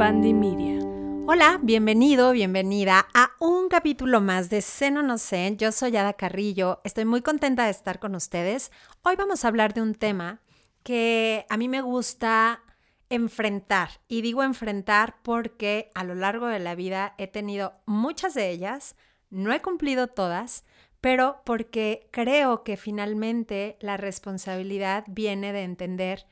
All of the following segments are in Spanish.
Media. Hola, bienvenido, bienvenida a un capítulo más de Seno No Sé. Yo soy Ada Carrillo, estoy muy contenta de estar con ustedes. Hoy vamos a hablar de un tema que a mí me gusta enfrentar. Y digo enfrentar porque a lo largo de la vida he tenido muchas de ellas, no he cumplido todas, pero porque creo que finalmente la responsabilidad viene de entender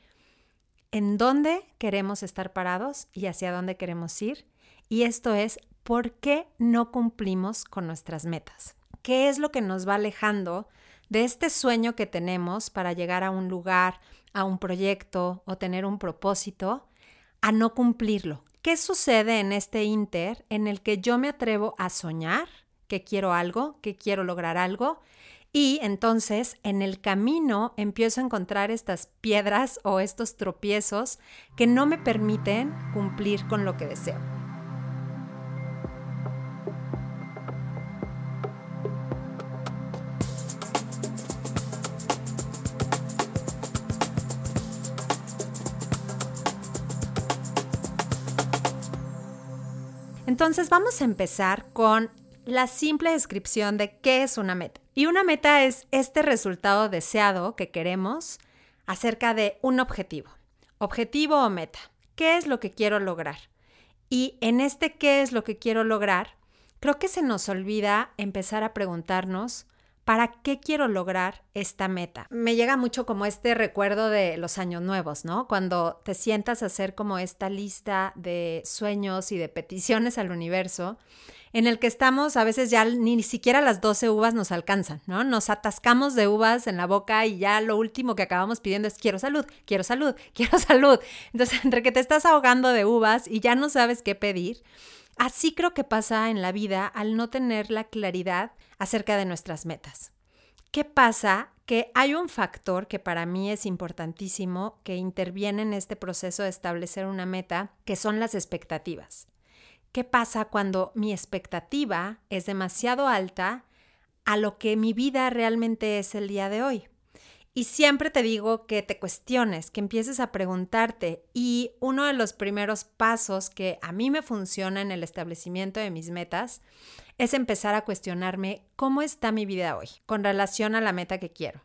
en dónde queremos estar parados y hacia dónde queremos ir. Y esto es por qué no cumplimos con nuestras metas. ¿Qué es lo que nos va alejando de este sueño que tenemos para llegar a un lugar, a un proyecto o tener un propósito, a no cumplirlo? ¿Qué sucede en este inter en el que yo me atrevo a soñar que quiero algo, que quiero lograr algo y entonces en el camino empiezo a encontrar estas piedras o estos tropiezos que no me permiten cumplir con lo que deseo. Entonces vamos a empezar con la simple descripción de qué es una meta. Y una meta es este resultado deseado que queremos acerca de un objetivo. Objetivo o meta. ¿Qué es lo que quiero lograr? Y en este qué es lo que quiero lograr, creo que se nos olvida empezar a preguntarnos ¿Para qué quiero lograr esta meta? Me llega mucho como este recuerdo de los años nuevos, ¿no? Cuando te sientas a hacer como esta lista de sueños y de peticiones al universo en el que estamos, a veces ya ni siquiera las 12 uvas nos alcanzan, ¿no? Nos atascamos de uvas en la boca y ya lo último que acabamos pidiendo es quiero salud, quiero salud, quiero salud. Entonces, entre que te estás ahogando de uvas y ya no sabes qué pedir, así creo que pasa en la vida al no tener la claridad acerca de nuestras metas. ¿Qué pasa? Que hay un factor que para mí es importantísimo que interviene en este proceso de establecer una meta, que son las expectativas. ¿Qué pasa cuando mi expectativa es demasiado alta a lo que mi vida realmente es el día de hoy? Y siempre te digo que te cuestiones, que empieces a preguntarte. Y uno de los primeros pasos que a mí me funciona en el establecimiento de mis metas es empezar a cuestionarme cómo está mi vida hoy con relación a la meta que quiero.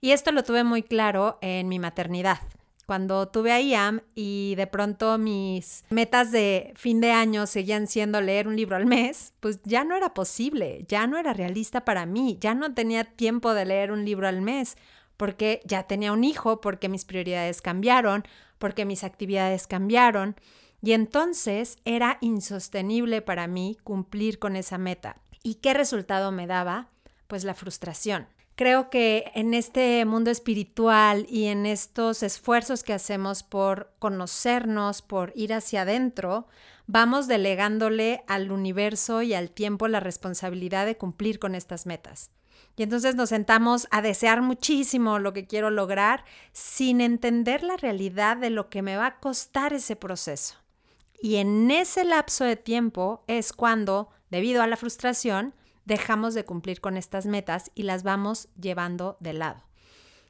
Y esto lo tuve muy claro en mi maternidad. Cuando tuve a IAM y de pronto mis metas de fin de año seguían siendo leer un libro al mes, pues ya no era posible, ya no era realista para mí, ya no tenía tiempo de leer un libro al mes, porque ya tenía un hijo, porque mis prioridades cambiaron, porque mis actividades cambiaron. Y entonces era insostenible para mí cumplir con esa meta. ¿Y qué resultado me daba? Pues la frustración. Creo que en este mundo espiritual y en estos esfuerzos que hacemos por conocernos, por ir hacia adentro, vamos delegándole al universo y al tiempo la responsabilidad de cumplir con estas metas. Y entonces nos sentamos a desear muchísimo lo que quiero lograr sin entender la realidad de lo que me va a costar ese proceso. Y en ese lapso de tiempo es cuando, debido a la frustración, dejamos de cumplir con estas metas y las vamos llevando de lado.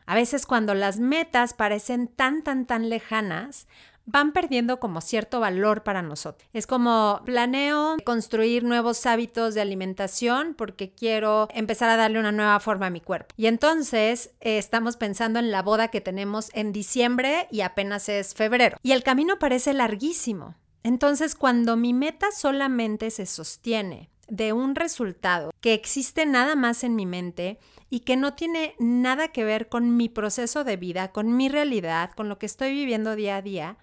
A veces cuando las metas parecen tan, tan, tan lejanas, van perdiendo como cierto valor para nosotros. Es como planeo construir nuevos hábitos de alimentación porque quiero empezar a darle una nueva forma a mi cuerpo. Y entonces eh, estamos pensando en la boda que tenemos en diciembre y apenas es febrero. Y el camino parece larguísimo. Entonces, cuando mi meta solamente se sostiene de un resultado que existe nada más en mi mente y que no tiene nada que ver con mi proceso de vida, con mi realidad, con lo que estoy viviendo día a día,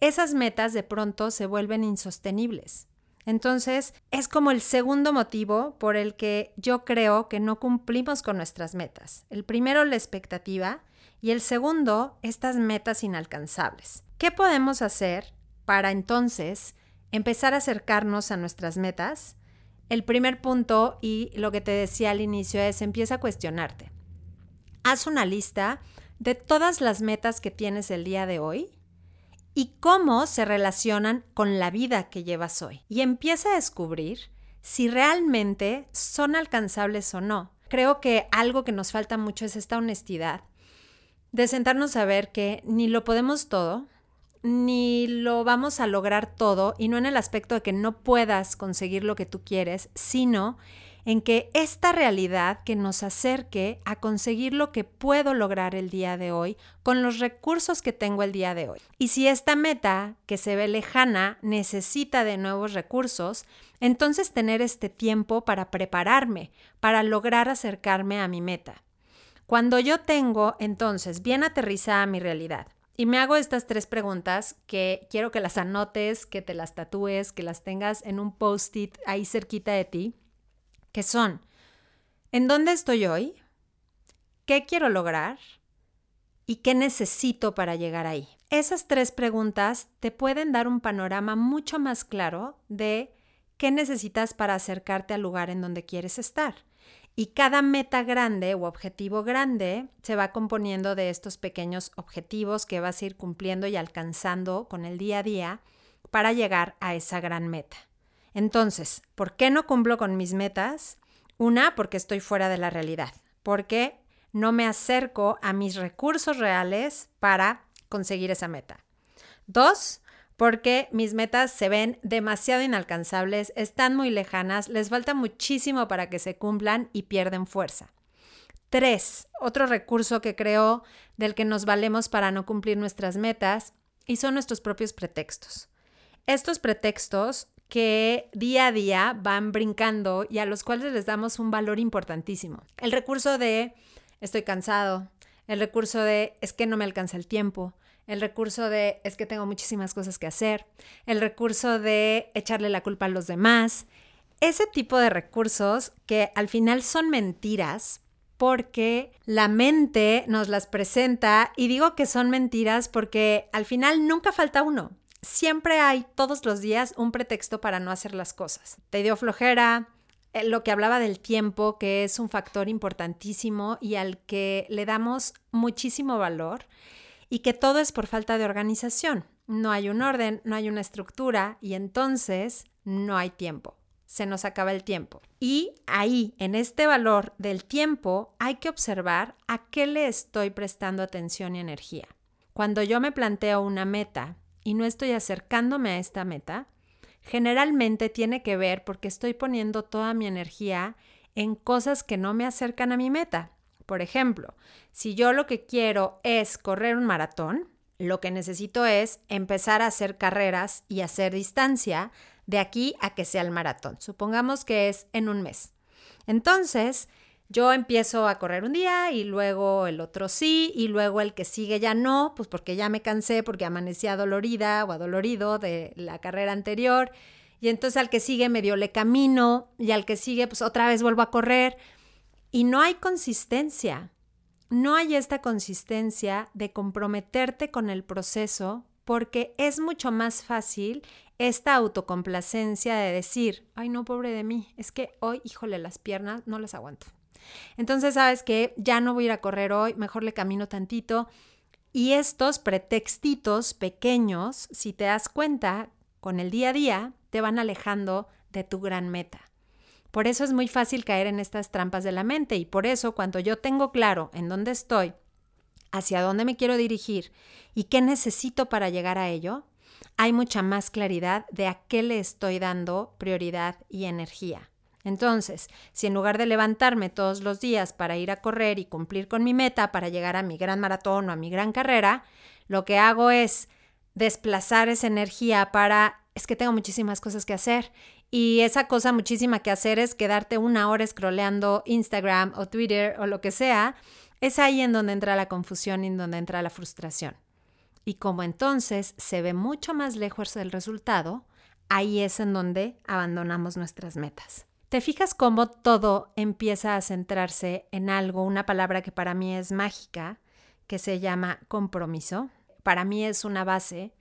esas metas de pronto se vuelven insostenibles. Entonces, es como el segundo motivo por el que yo creo que no cumplimos con nuestras metas. El primero, la expectativa, y el segundo, estas metas inalcanzables. ¿Qué podemos hacer para entonces empezar a acercarnos a nuestras metas el primer punto y lo que te decía al inicio es empieza a cuestionarte. Haz una lista de todas las metas que tienes el día de hoy y cómo se relacionan con la vida que llevas hoy. Y empieza a descubrir si realmente son alcanzables o no. Creo que algo que nos falta mucho es esta honestidad de sentarnos a ver que ni lo podemos todo, ni lo vamos a lograr todo, y no en el aspecto de que no puedas conseguir lo que tú quieres, sino en que esta realidad que nos acerque a conseguir lo que puedo lograr el día de hoy con los recursos que tengo el día de hoy. Y si esta meta, que se ve lejana, necesita de nuevos recursos, entonces tener este tiempo para prepararme, para lograr acercarme a mi meta. Cuando yo tengo entonces bien aterrizada mi realidad, y me hago estas tres preguntas que quiero que las anotes, que te las tatúes, que las tengas en un post-it ahí cerquita de ti que son, ¿en dónde estoy hoy? ¿Qué quiero lograr? ¿Y qué necesito para llegar ahí? Esas tres preguntas te pueden dar un panorama mucho más claro de qué necesitas para acercarte al lugar en donde quieres estar. Y cada meta grande o objetivo grande se va componiendo de estos pequeños objetivos que vas a ir cumpliendo y alcanzando con el día a día para llegar a esa gran meta. Entonces, ¿por qué no cumplo con mis metas? Una, porque estoy fuera de la realidad, porque no me acerco a mis recursos reales para conseguir esa meta. Dos, porque mis metas se ven demasiado inalcanzables, están muy lejanas, les falta muchísimo para que se cumplan y pierden fuerza. Tres, otro recurso que creo del que nos valemos para no cumplir nuestras metas y son nuestros propios pretextos. Estos pretextos que día a día van brincando y a los cuales les damos un valor importantísimo. El recurso de estoy cansado, el recurso de es que no me alcanza el tiempo, el recurso de es que tengo muchísimas cosas que hacer, el recurso de echarle la culpa a los demás, ese tipo de recursos que al final son mentiras porque la mente nos las presenta y digo que son mentiras porque al final nunca falta uno siempre hay todos los días un pretexto para no hacer las cosas. Te dio flojera, eh, lo que hablaba del tiempo, que es un factor importantísimo y al que le damos muchísimo valor, y que todo es por falta de organización. No hay un orden, no hay una estructura y entonces no hay tiempo. Se nos acaba el tiempo. Y ahí, en este valor del tiempo, hay que observar a qué le estoy prestando atención y energía. Cuando yo me planteo una meta y no estoy acercándome a esta meta, generalmente tiene que ver porque estoy poniendo toda mi energía en cosas que no me acercan a mi meta. Por ejemplo, si yo lo que quiero es correr un maratón, lo que necesito es empezar a hacer carreras y hacer distancia de aquí a que sea el maratón. Supongamos que es en un mes. Entonces, yo empiezo a correr un día y luego el otro sí y luego el que sigue ya no, pues porque ya me cansé, porque amanecí adolorida o adolorido de la carrera anterior. Y entonces al que sigue medio le camino y al que sigue pues otra vez vuelvo a correr. Y no hay consistencia. No hay esta consistencia de comprometerte con el proceso porque es mucho más fácil esta autocomplacencia de decir, ay no, pobre de mí, es que hoy, híjole, las piernas no las aguanto. Entonces, sabes que ya no voy a ir a correr hoy, mejor le camino tantito. Y estos pretextitos pequeños, si te das cuenta, con el día a día, te van alejando de tu gran meta. Por eso es muy fácil caer en estas trampas de la mente y por eso cuando yo tengo claro en dónde estoy, hacia dónde me quiero dirigir y qué necesito para llegar a ello, hay mucha más claridad de a qué le estoy dando prioridad y energía. Entonces, si en lugar de levantarme todos los días para ir a correr y cumplir con mi meta para llegar a mi gran maratón o a mi gran carrera, lo que hago es desplazar esa energía para, es que tengo muchísimas cosas que hacer y esa cosa muchísima que hacer es quedarte una hora scrolleando Instagram o Twitter o lo que sea, es ahí en donde entra la confusión y en donde entra la frustración. Y como entonces se ve mucho más lejos el resultado, ahí es en donde abandonamos nuestras metas. ¿Te fijas cómo todo empieza a centrarse en algo, una palabra que para mí es mágica, que se llama compromiso? Para mí es una base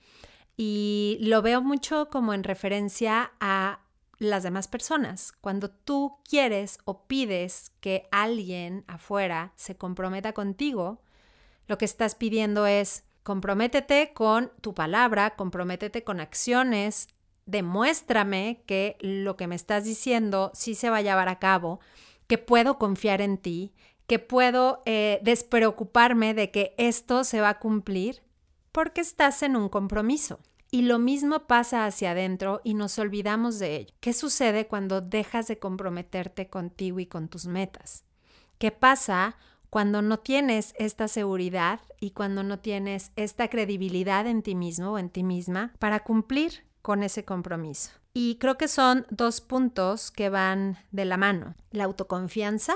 y lo veo mucho como en referencia a las demás personas. Cuando tú quieres o pides que alguien afuera se comprometa contigo, lo que estás pidiendo es comprométete con tu palabra, comprométete con acciones, demuéstrame que lo que me estás diciendo sí se va a llevar a cabo, que puedo confiar en ti, que puedo eh, despreocuparme de que esto se va a cumplir Porque estás en un compromiso. Y lo mismo pasa hacia adentro y nos olvidamos de ello. ¿Qué sucede cuando dejas de comprometerte contigo y con tus metas? ¿Qué pasa cuando no tienes esta seguridad y cuando no tienes esta credibilidad en ti mismo o en ti misma para cumplir con ese compromiso? Y creo que son dos puntos que van de la mano, la autoconfianza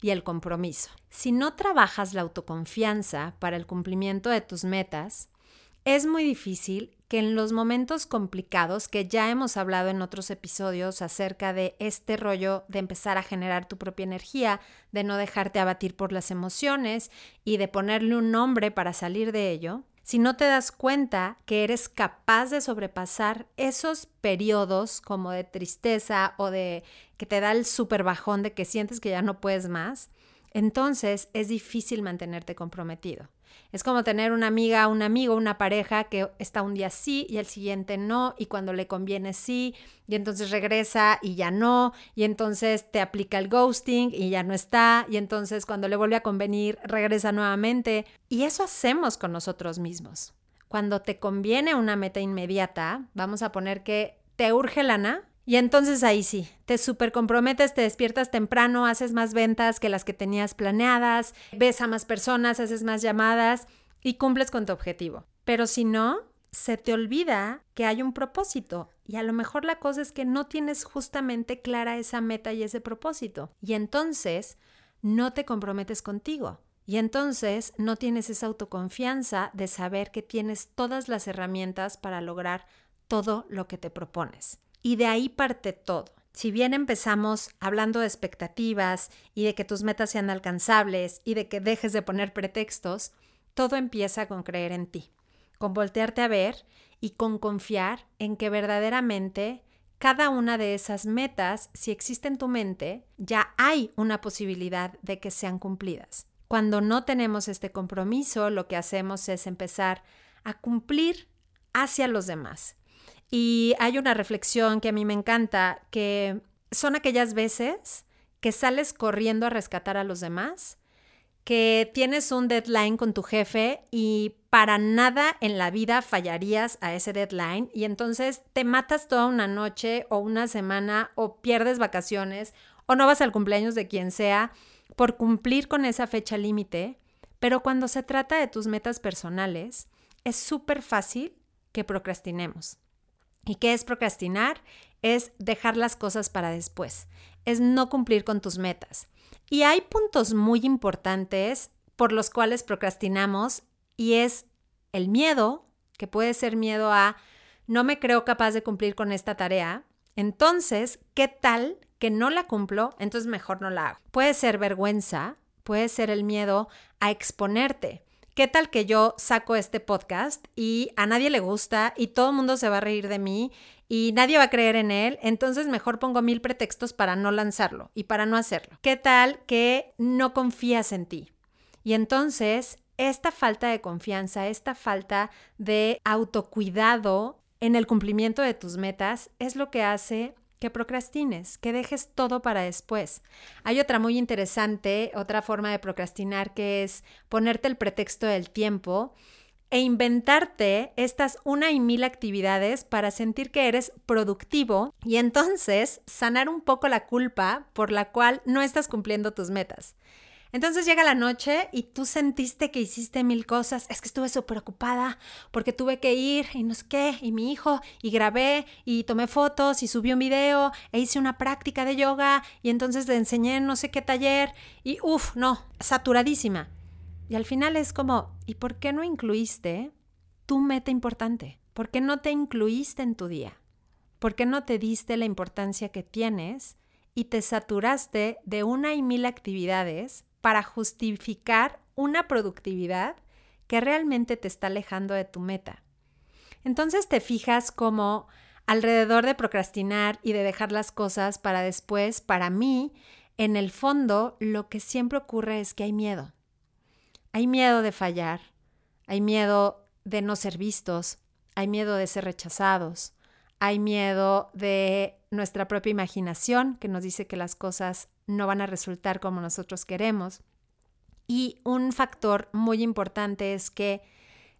y el compromiso. Si no trabajas la autoconfianza para el cumplimiento de tus metas, es muy difícil que en los momentos complicados, que ya hemos hablado en otros episodios acerca de este rollo de empezar a generar tu propia energía, de no dejarte abatir por las emociones y de ponerle un nombre para salir de ello, si no te das cuenta que eres capaz de sobrepasar esos periodos como de tristeza o de que te da el super bajón de que sientes que ya no puedes más, entonces es difícil mantenerte comprometido. Es como tener una amiga, un amigo, una pareja que está un día sí y el siguiente no, y cuando le conviene sí, y entonces regresa y ya no, y entonces te aplica el ghosting y ya no está, y entonces cuando le vuelve a convenir regresa nuevamente. Y eso hacemos con nosotros mismos. Cuando te conviene una meta inmediata, vamos a poner que te urge lana, y entonces ahí sí, te súper comprometes, te despiertas temprano, haces más ventas que las que tenías planeadas, ves a más personas, haces más llamadas y cumples con tu objetivo. Pero si no, se te olvida que hay un propósito y a lo mejor la cosa es que no tienes justamente clara esa meta y ese propósito. Y entonces no te comprometes contigo. Y entonces no tienes esa autoconfianza de saber que tienes todas las herramientas para lograr todo lo que te propones. Y de ahí parte todo. Si bien empezamos hablando de expectativas y de que tus metas sean alcanzables y de que dejes de poner pretextos, todo empieza con creer en ti, con voltearte a ver y con confiar en que verdaderamente cada una de esas metas, si existe en tu mente, ya hay una posibilidad de que sean cumplidas. Cuando no tenemos este compromiso, lo que hacemos es empezar a cumplir hacia los demás y hay una reflexión que a mí me encanta, que son aquellas veces que sales corriendo a rescatar a los demás, que tienes un deadline con tu jefe y para nada en la vida fallarías a ese deadline y entonces te matas toda una noche o una semana o pierdes vacaciones o no vas al cumpleaños de quien sea por cumplir con esa fecha límite, pero cuando se trata de tus metas personales, es súper fácil que procrastinemos. ¿Y qué es procrastinar? Es dejar las cosas para después, es no cumplir con tus metas. Y hay puntos muy importantes por los cuales procrastinamos y es el miedo, que puede ser miedo a no me creo capaz de cumplir con esta tarea. Entonces, ¿qué tal que no la cumplo? Entonces mejor no la hago. Puede ser vergüenza, puede ser el miedo a exponerte. ¿Qué tal que yo saco este podcast y a nadie le gusta y todo el mundo se va a reír de mí y nadie va a creer en él? Entonces mejor pongo mil pretextos para no lanzarlo y para no hacerlo. ¿Qué tal que no confías en ti? Y entonces esta falta de confianza, esta falta de autocuidado en el cumplimiento de tus metas es lo que hace que procrastines, que dejes todo para después. Hay otra muy interesante, otra forma de procrastinar que es ponerte el pretexto del tiempo e inventarte estas una y mil actividades para sentir que eres productivo y entonces sanar un poco la culpa por la cual no estás cumpliendo tus metas. Entonces llega la noche y tú sentiste que hiciste mil cosas. Es que estuve súper ocupada porque tuve que ir y no sé qué, y mi hijo, y grabé, y tomé fotos, y subí un video, e hice una práctica de yoga, y entonces le enseñé no sé qué taller, y uff, no, saturadísima. Y al final es como, ¿y por qué no incluiste tu meta importante? ¿Por qué no te incluiste en tu día? ¿Por qué no te diste la importancia que tienes y te saturaste de una y mil actividades para justificar una productividad que realmente te está alejando de tu meta. Entonces te fijas como alrededor de procrastinar y de dejar las cosas para después, para mí, en el fondo, lo que siempre ocurre es que hay miedo. Hay miedo de fallar, hay miedo de no ser vistos, hay miedo de ser rechazados, hay miedo de nuestra propia imaginación que nos dice que las cosas no van a resultar como nosotros queremos. Y un factor muy importante es que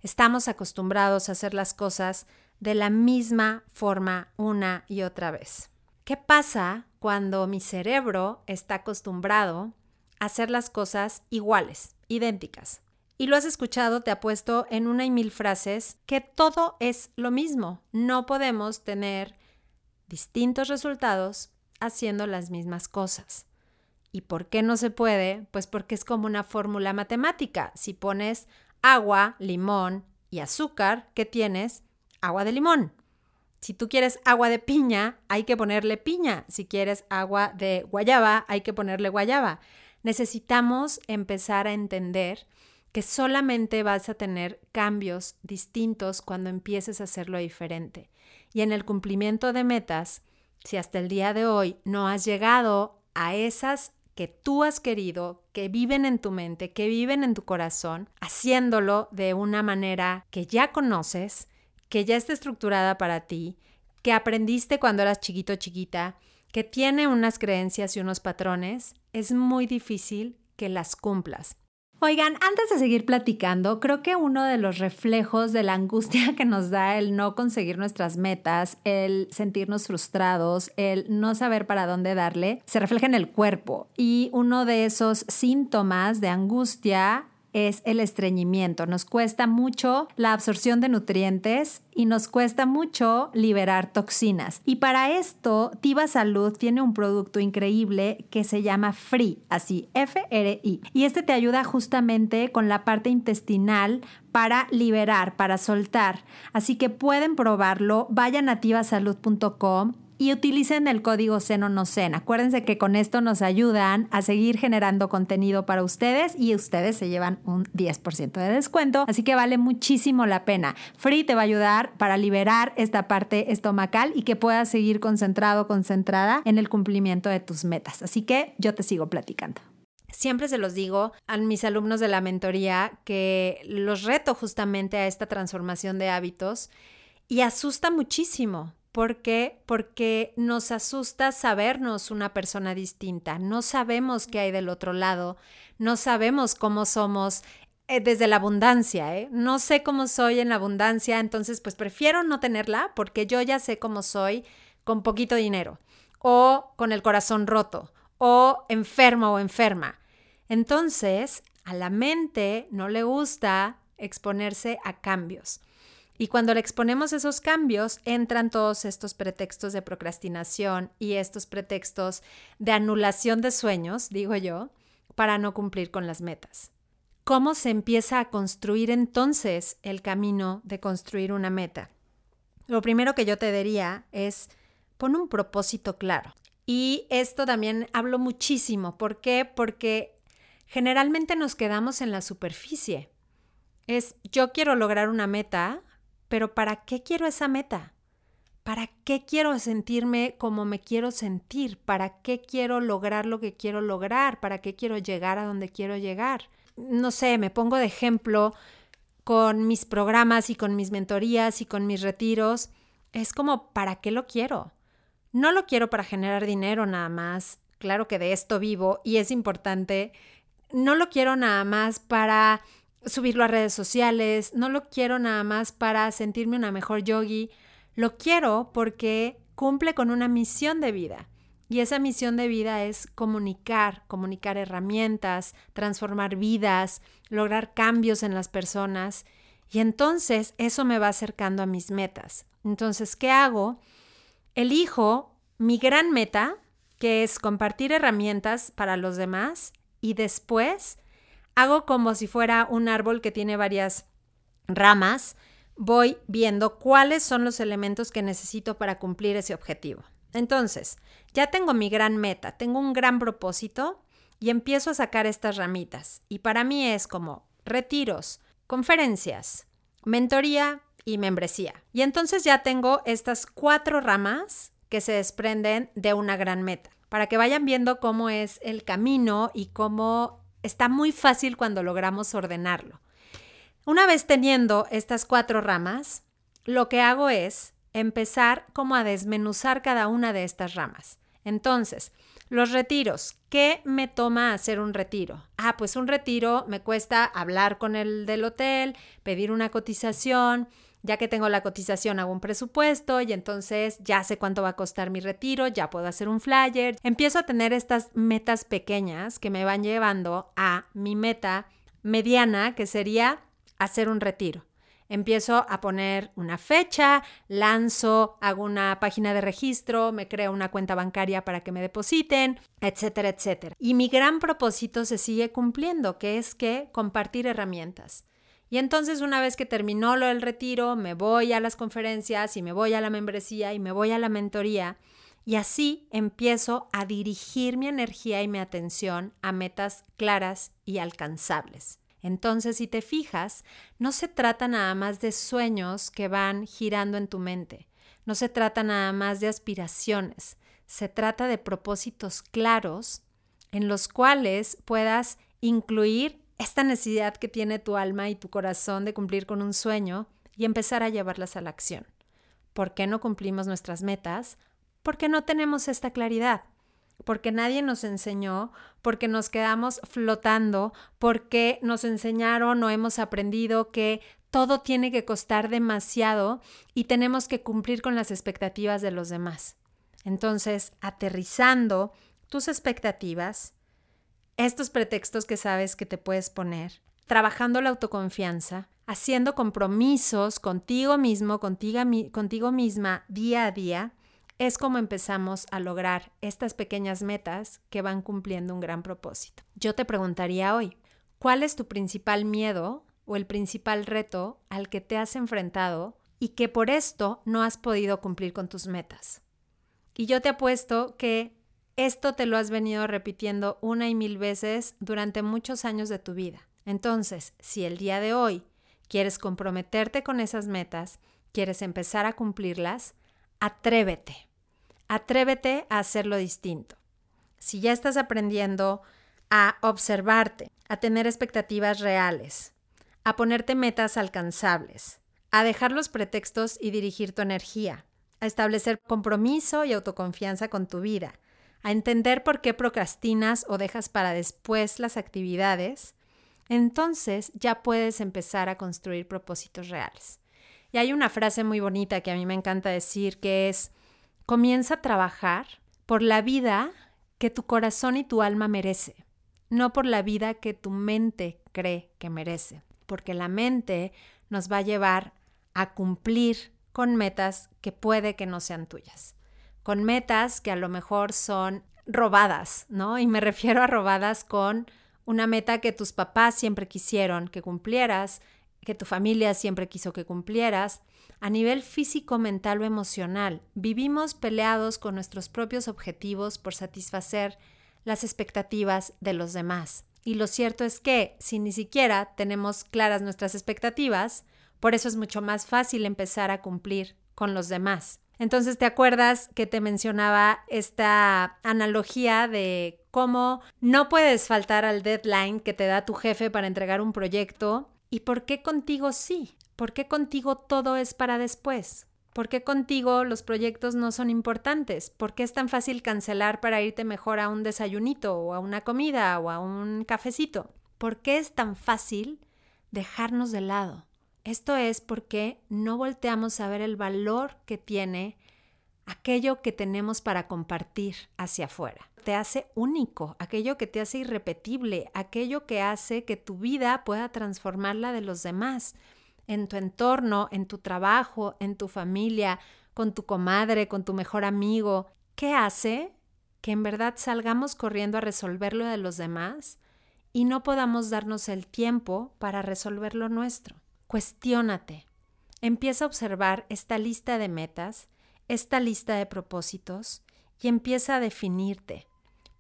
Estamos acostumbrados a hacer las cosas de la misma forma una y otra vez. ¿Qué pasa cuando mi cerebro está acostumbrado a hacer las cosas iguales, idénticas? Y lo has escuchado, te ha puesto en una y mil frases que todo es lo mismo. No podemos tener distintos resultados haciendo las mismas cosas. ¿Y por qué no se puede? Pues porque es como una fórmula matemática. Si pones agua, limón y azúcar, ¿qué tienes? Agua de limón. Si tú quieres agua de piña, hay que ponerle piña. Si quieres agua de guayaba, hay que ponerle guayaba. Necesitamos empezar a entender que solamente vas a tener cambios distintos cuando empieces a hacerlo diferente. Y en el cumplimiento de metas, si hasta el día de hoy no has llegado a esas que tú has querido, que viven en tu mente, que viven en tu corazón, haciéndolo de una manera que ya conoces, que ya está estructurada para ti, que aprendiste cuando eras chiquito chiquita, que tiene unas creencias y unos patrones, es muy difícil que las cumplas. Oigan, antes de seguir platicando, creo que uno de los reflejos de la angustia que nos da el no conseguir nuestras metas, el sentirnos frustrados, el no saber para dónde darle, se refleja en el cuerpo. Y uno de esos síntomas de angustia es el estreñimiento. Nos cuesta mucho la absorción de nutrientes y nos cuesta mucho liberar toxinas. Y para esto, Tiva Salud tiene un producto increíble que se llama Free, así F-R-I. Y este te ayuda justamente con la parte intestinal para liberar, para soltar. Así que pueden probarlo. Vayan a tivasalud.com y utilicen el código SENONOCEN. Acuérdense que con esto nos ayudan a seguir generando contenido para ustedes y ustedes se llevan un 10% de descuento, así que vale muchísimo la pena. Free te va a ayudar para liberar esta parte estomacal y que puedas seguir concentrado, concentrada en el cumplimiento de tus metas. Así que yo te sigo platicando. Siempre se los digo a mis alumnos de la mentoría que los reto justamente a esta transformación de hábitos y asusta muchísimo ¿Por qué? Porque nos asusta sabernos una persona distinta. No sabemos qué hay del otro lado. No sabemos cómo somos eh, desde la abundancia. ¿eh? No sé cómo soy en la abundancia, entonces pues prefiero no tenerla porque yo ya sé cómo soy con poquito dinero o con el corazón roto o enfermo o enferma. Entonces, a la mente no le gusta exponerse a cambios. Y cuando le exponemos esos cambios, entran todos estos pretextos de procrastinación y estos pretextos de anulación de sueños, digo yo, para no cumplir con las metas. ¿Cómo se empieza a construir entonces el camino de construir una meta? Lo primero que yo te diría es pon un propósito claro. Y esto también hablo muchísimo. ¿Por qué? Porque generalmente nos quedamos en la superficie. Es yo quiero lograr una meta, pero ¿para qué quiero esa meta? ¿Para qué quiero sentirme como me quiero sentir? ¿Para qué quiero lograr lo que quiero lograr? ¿Para qué quiero llegar a donde quiero llegar? No sé, me pongo de ejemplo con mis programas y con mis mentorías y con mis retiros. Es como, ¿para qué lo quiero? No lo quiero para generar dinero nada más. Claro que de esto vivo y es importante. No lo quiero nada más para subirlo a redes sociales, no lo quiero nada más para sentirme una mejor yogi, lo quiero porque cumple con una misión de vida. Y esa misión de vida es comunicar, comunicar herramientas, transformar vidas, lograr cambios en las personas. Y entonces eso me va acercando a mis metas. Entonces, ¿qué hago? Elijo mi gran meta, que es compartir herramientas para los demás, y después hago como si fuera un árbol que tiene varias ramas, voy viendo cuáles son los elementos que necesito para cumplir ese objetivo. Entonces, ya tengo mi gran meta, tengo un gran propósito y empiezo a sacar estas ramitas. Y para mí es como retiros, conferencias, mentoría y membresía. Y entonces ya tengo estas cuatro ramas que se desprenden de una gran meta, para que vayan viendo cómo es el camino y cómo está muy fácil cuando logramos ordenarlo. Una vez teniendo estas cuatro ramas, lo que hago es empezar como a desmenuzar cada una de estas ramas. Entonces, Los retiros. ¿Qué me toma hacer un retiro? Ah, pues un retiro me cuesta hablar con el del hotel, pedir una cotización, ya que tengo la cotización hago un presupuesto y entonces ya sé cuánto va a costar mi retiro, ya puedo hacer un flyer. Empiezo a tener estas metas pequeñas que me van llevando a mi meta mediana, que sería hacer un retiro. Empiezo a poner una fecha, lanzo, hago una página de registro, me creo una cuenta bancaria para que me depositen, etcétera, etcétera. Y mi gran propósito se sigue cumpliendo, que es que compartir herramientas. Y entonces una vez que terminó lo del retiro, me voy a las conferencias y me voy a la membresía y me voy a la mentoría. Y así empiezo a dirigir mi energía y mi atención a metas claras y alcanzables. Entonces, si te fijas, no se trata nada más de sueños que van girando en tu mente, no se trata nada más de aspiraciones, se trata de propósitos claros en los cuales puedas incluir esta necesidad que tiene tu alma y tu corazón de cumplir con un sueño y empezar a llevarlas a la acción. ¿Por qué no cumplimos nuestras metas? Porque no tenemos esta claridad, porque nadie nos enseñó, porque nos quedamos flotando, porque nos enseñaron o hemos aprendido que todo tiene que costar demasiado y tenemos que cumplir con las expectativas de los demás. Entonces, aterrizando tus expectativas, estos pretextos que sabes que te puedes poner, trabajando la autoconfianza, haciendo compromisos contigo mismo, contigo, misma día a día, es como empezamos a lograr estas pequeñas metas que van cumpliendo un gran propósito. Yo te preguntaría hoy, ¿cuál es tu principal miedo o el principal reto al que te has enfrentado y que por esto no has podido cumplir con tus metas? Y yo te apuesto que esto te lo has venido repitiendo una y mil veces durante muchos años de tu vida. Entonces, si el día de hoy quieres comprometerte con esas metas, quieres empezar a cumplirlas, atrévete. Atrévete a hacerlo distinto. Si ya estás aprendiendo a observarte, a tener expectativas reales, a ponerte metas alcanzables, a dejar los pretextos y dirigir tu energía, a establecer compromiso y autoconfianza con tu vida, a entender por qué procrastinas o dejas para después las actividades, entonces ya puedes empezar a construir propósitos reales. Y hay una frase muy bonita que a mí me encanta decir que es, comienza a trabajar por la vida que tu corazón y tu alma merece, no por la vida que tu mente cree que merece, porque la mente nos va a llevar a cumplir con metas que puede que no sean tuyas con metas que a lo mejor son robadas, ¿no? Y me refiero a robadas con una meta que tus papás siempre quisieron que cumplieras, que tu familia siempre quiso que cumplieras. A nivel físico, mental o emocional, vivimos peleados con nuestros propios objetivos por satisfacer las expectativas de los demás. Y lo cierto es que si ni siquiera tenemos claras nuestras expectativas, por eso es mucho más fácil empezar a cumplir con los demás. Entonces, ¿te acuerdas que te mencionaba esta analogía de cómo no puedes faltar al deadline que te da tu jefe para entregar un proyecto? ¿Y por qué contigo sí? ¿Por qué contigo todo es para después? ¿Por qué contigo los proyectos no son importantes? ¿Por qué es tan fácil cancelar para irte mejor a un desayunito o a una comida o a un cafecito? ¿Por qué es tan fácil dejarnos de lado? Esto es porque no volteamos a ver el valor que tiene aquello que tenemos para compartir hacia afuera. Te hace único, aquello que te hace irrepetible, aquello que hace que tu vida pueda transformar la de los demás, en tu entorno, en tu trabajo, en tu familia, con tu comadre, con tu mejor amigo. ¿Qué hace que en verdad salgamos corriendo a resolver lo de los demás y no podamos darnos el tiempo para resolver lo nuestro? Cuestiónate. Empieza a observar esta lista de metas, esta lista de propósitos y empieza a definirte.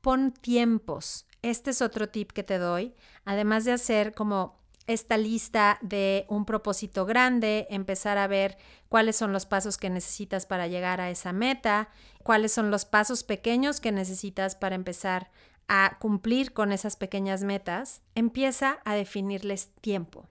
Pon tiempos. Este es otro tip que te doy. Además de hacer como esta lista de un propósito grande, empezar a ver cuáles son los pasos que necesitas para llegar a esa meta, cuáles son los pasos pequeños que necesitas para empezar a cumplir con esas pequeñas metas, empieza a definirles tiempo.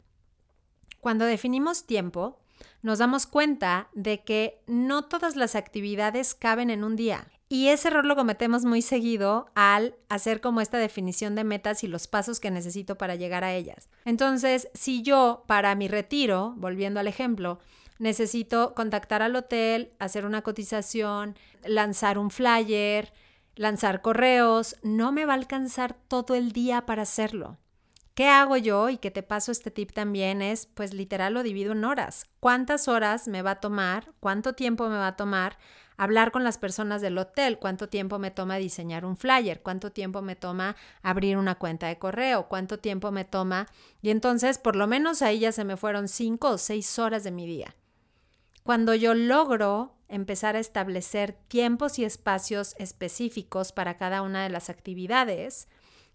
Cuando definimos tiempo, nos damos cuenta de que no todas las actividades caben en un día Y ese error lo cometemos muy seguido al hacer como esta definición de metas y los pasos que necesito para llegar a ellas. Entonces, si yo para mi retiro, volviendo al ejemplo, necesito contactar al hotel, hacer una cotización, lanzar un flyer, lanzar correos, no me va a alcanzar todo el día para hacerlo. ¿Qué hago yo? Y que te paso este tip también es, pues literal lo divido en horas. ¿Cuántas horas me va a tomar? ¿Cuánto tiempo me va a tomar? hablar con las personas del hotel, cuánto tiempo me toma diseñar un flyer, cuánto tiempo me toma abrir una cuenta de correo, cuánto tiempo me toma. Y entonces, por lo menos ahí ya se me fueron cinco o seis horas de mi día. Cuando yo logro empezar a establecer tiempos y espacios específicos para cada una de las actividades,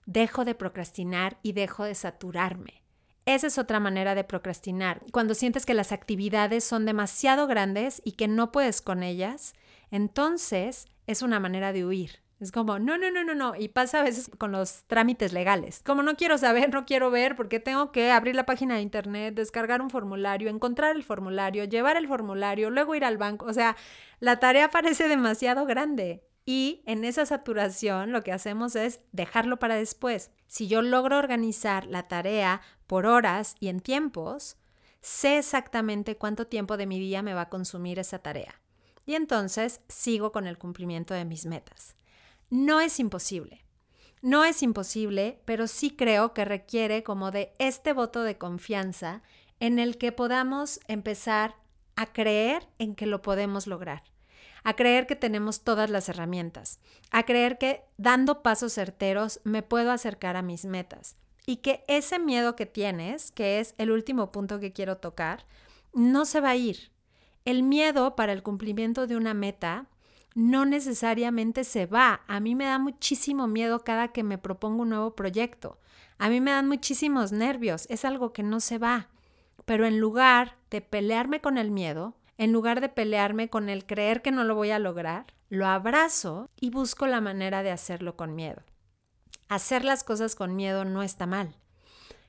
dejo de procrastinar y dejo de saturarme. Esa es otra manera de procrastinar. Cuando sientes que las actividades son demasiado grandes y que no puedes con ellas, entonces es una manera de huir. Es como, no, no, no, no, no. Y pasa a veces con los trámites legales. Como no quiero saber, no quiero ver, porque tengo que abrir la página de internet, descargar un formulario, encontrar el formulario, llevar el formulario, luego ir al banco. O sea, la tarea parece demasiado grande. Y en esa saturación lo que hacemos es dejarlo para después. Si yo logro organizar la tarea por horas y en tiempos, sé exactamente cuánto tiempo de mi día me va a consumir esa tarea. Y entonces sigo con el cumplimiento de mis metas. No es imposible. No es imposible, pero sí creo que requiere como de este voto de confianza en el que podamos empezar a creer en que lo podemos lograr a creer que tenemos todas las herramientas, a creer que dando pasos certeros me puedo acercar a mis metas y que ese miedo que tienes, que es el último punto que quiero tocar, no se va a ir. El miedo para el cumplimiento de una meta no necesariamente se va. A mí me da muchísimo miedo cada que me propongo un nuevo proyecto. A mí me dan muchísimos nervios. Es algo que no se va. Pero en lugar de pelearme con el miedo, en lugar de pelearme con el creer que no lo voy a lograr, lo abrazo y busco la manera de hacerlo con miedo. Hacer las cosas con miedo no está mal.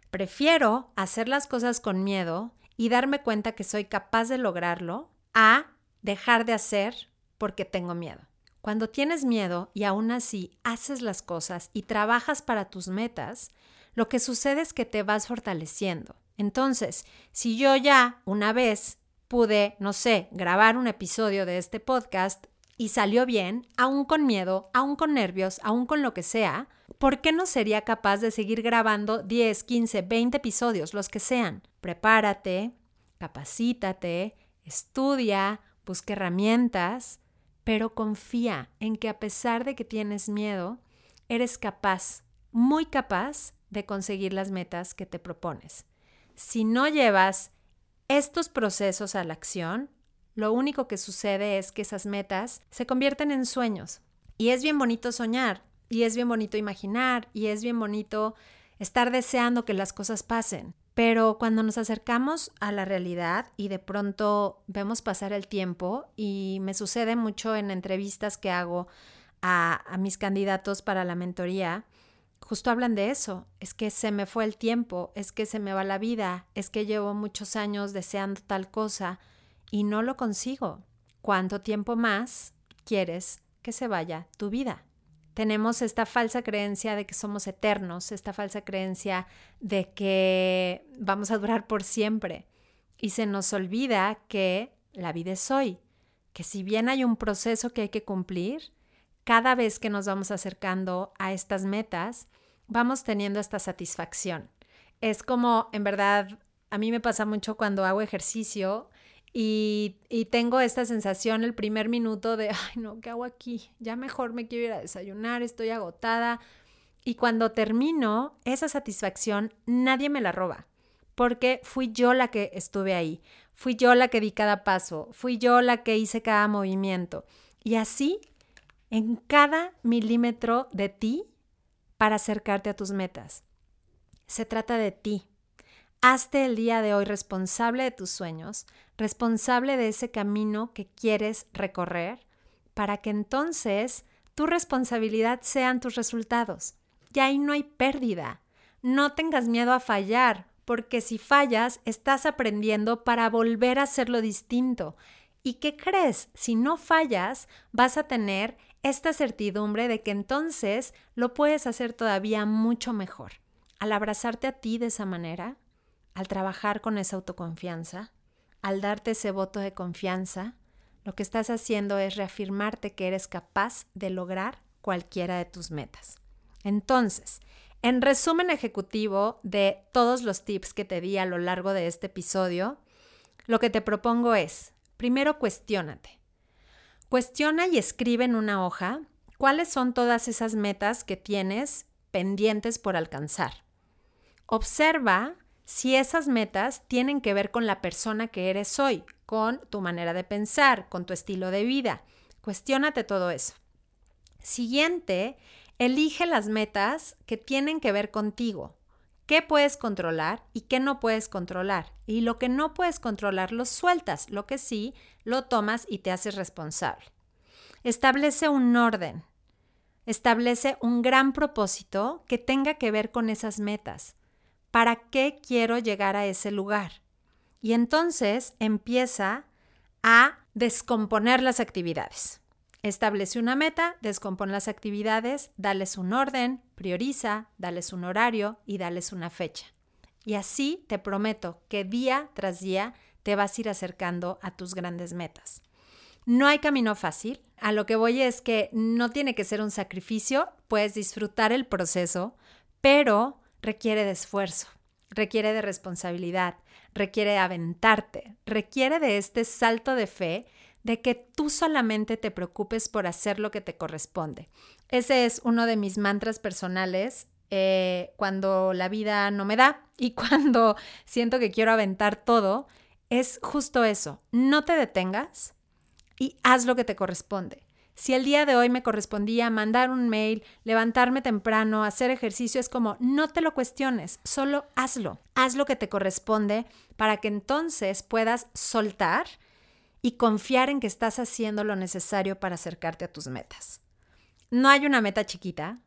Prefiero hacer las cosas con miedo y darme cuenta que soy capaz de lograrlo a dejar de hacer porque tengo miedo. Cuando tienes miedo y aún así haces las cosas y trabajas para tus metas, lo que sucede es que te vas fortaleciendo. Entonces, si yo ya una vez pude, no sé, grabar un episodio de este podcast y salió bien, aún con miedo, aún con nervios, aún con lo que sea, ¿por qué no sería capaz de seguir grabando 10, 15, 20 episodios, los que sean? Prepárate, capacítate, estudia, busca herramientas, pero confía en que a pesar de que tienes miedo, eres capaz, muy capaz de conseguir las metas que te propones. Si no llevas estos procesos a la acción, lo único que sucede es que esas metas se convierten en sueños. Y es bien bonito soñar, y es bien bonito imaginar, y es bien bonito estar deseando que las cosas pasen. Pero cuando nos acercamos a la realidad y de pronto vemos pasar el tiempo, y me sucede mucho en entrevistas que hago a, a mis candidatos para la mentoría, justo hablan de eso, es que se me fue el tiempo, es que se me va la vida, es que llevo muchos años deseando tal cosa y no lo consigo. ¿Cuánto tiempo más quieres que se vaya tu vida? Tenemos esta falsa creencia de que somos eternos, esta falsa creencia de que vamos a durar por siempre y se nos olvida que la vida es hoy, que si bien hay un proceso que hay que cumplir, cada vez que nos vamos acercando a estas metas, vamos teniendo esta satisfacción. Es como, en verdad, a mí me pasa mucho cuando hago ejercicio y, tengo esta sensación el primer minuto de, ay, no, ¿qué hago aquí? Ya mejor me quiero ir a desayunar, estoy agotada. Y cuando termino, esa satisfacción nadie me la roba, porque fui yo la que estuve ahí, fui yo la que di cada paso, fui yo la que hice cada movimiento. Y así en cada milímetro de ti para acercarte a tus metas. Se trata de ti. Hazte el día de hoy responsable de tus sueños, responsable de ese camino que quieres recorrer, para que entonces tu responsabilidad sean tus resultados. Y ahí no hay pérdida. No tengas miedo a fallar, porque si fallas, estás aprendiendo para volver a hacerlo distinto. ¿Y qué crees? Si no fallas, vas a tener esta certidumbre de que entonces lo puedes hacer todavía mucho mejor. Al abrazarte a ti de esa manera, al trabajar con esa autoconfianza, al darte ese voto de confianza, lo que estás haciendo es reafirmarte que eres capaz de lograr cualquiera de tus metas. Entonces, en resumen ejecutivo de todos los tips que te di a lo largo de este episodio, lo que te propongo es, primero cuestiónate. Cuestiona y escribe en una hoja cuáles son todas esas metas que tienes pendientes por alcanzar. Observa si esas metas tienen que ver con la persona que eres hoy, con tu manera de pensar, con tu estilo de vida. Cuestiónate todo eso. Siguiente, elige las metas que tienen que ver contigo. ¿Qué puedes controlar y qué no puedes controlar? Y lo que no puedes controlar lo sueltas, lo que sí lo tomas y te haces responsable. Establece un orden. Establece un gran propósito que tenga que ver con esas metas. ¿Para qué quiero llegar a ese lugar? Y entonces empieza a descomponer las actividades. Establece una meta, descompone las actividades, dales un orden, prioriza, dales un horario y dales una fecha. Y así te prometo que día tras día te vas a ir acercando a tus grandes metas. No hay camino fácil. A lo que voy es que no tiene que ser un sacrificio, puedes disfrutar el proceso, pero requiere de esfuerzo, requiere de responsabilidad, requiere de aventarte, requiere de este salto de fe de que tú solamente te preocupes por hacer lo que te corresponde. Ese es uno de mis mantras personales eh, cuando la vida no me da y cuando siento que quiero aventar todo. Es justo eso, no te detengas y haz lo que te corresponde. Si el día de hoy me correspondía mandar un mail, levantarme temprano, hacer ejercicio, es como no te lo cuestiones, solo hazlo. Haz lo que te corresponde para que entonces puedas soltar y confiar en que estás haciendo lo necesario para acercarte a tus metas. No hay una meta chiquita,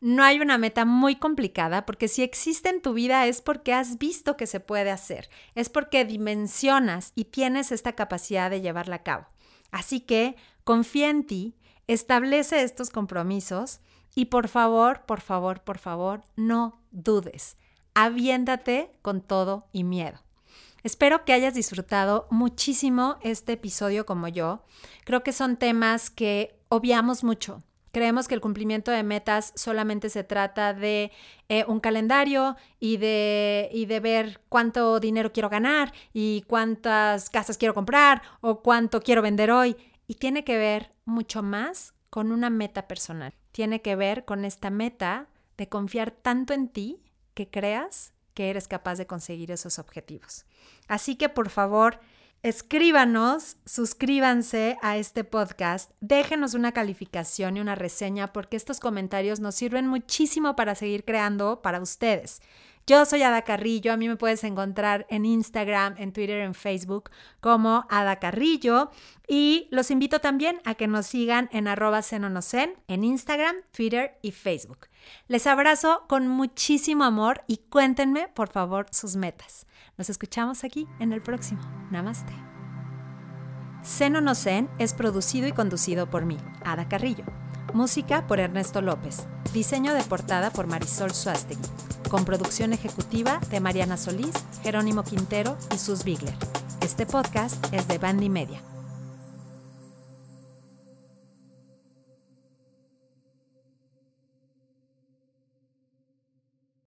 no hay una meta muy complicada, porque si existe en tu vida es porque has visto que se puede hacer, es porque dimensionas y tienes esta capacidad de llevarla a cabo. Así que confía en ti, establece estos compromisos y por favor, por favor, por favor, no dudes. Aviéndate con todo y miedo. Espero que hayas disfrutado muchísimo este episodio como yo. Creo que son temas que obviamos mucho. Creemos que el cumplimiento de metas solamente se trata de eh, un calendario y de, y de ver cuánto dinero quiero ganar y cuántas casas quiero comprar o cuánto quiero vender hoy. Y tiene que ver mucho más con una meta personal. Tiene que ver con esta meta de confiar tanto en ti que creas que eres capaz de conseguir esos objetivos. Así que por favor, escríbanos, suscríbanse a este podcast, déjenos una calificación y una reseña porque estos comentarios nos sirven muchísimo para seguir creando para ustedes. Yo soy Ada Carrillo, a mí me puedes encontrar en Instagram, en Twitter, en Facebook como Ada Carrillo y los invito también a que nos sigan en arroba senonocen en Instagram, Twitter y Facebook. Les abrazo con muchísimo amor y cuéntenme por favor sus metas. Nos escuchamos aquí en el próximo. Namaste. Senonocen es producido y conducido por mí, Ada Carrillo. Música por Ernesto López. Diseño de portada por Marisol Suástegui con producción ejecutiva de Mariana Solís, Jerónimo Quintero y Sus Bigler. Este podcast es de Bandy Media.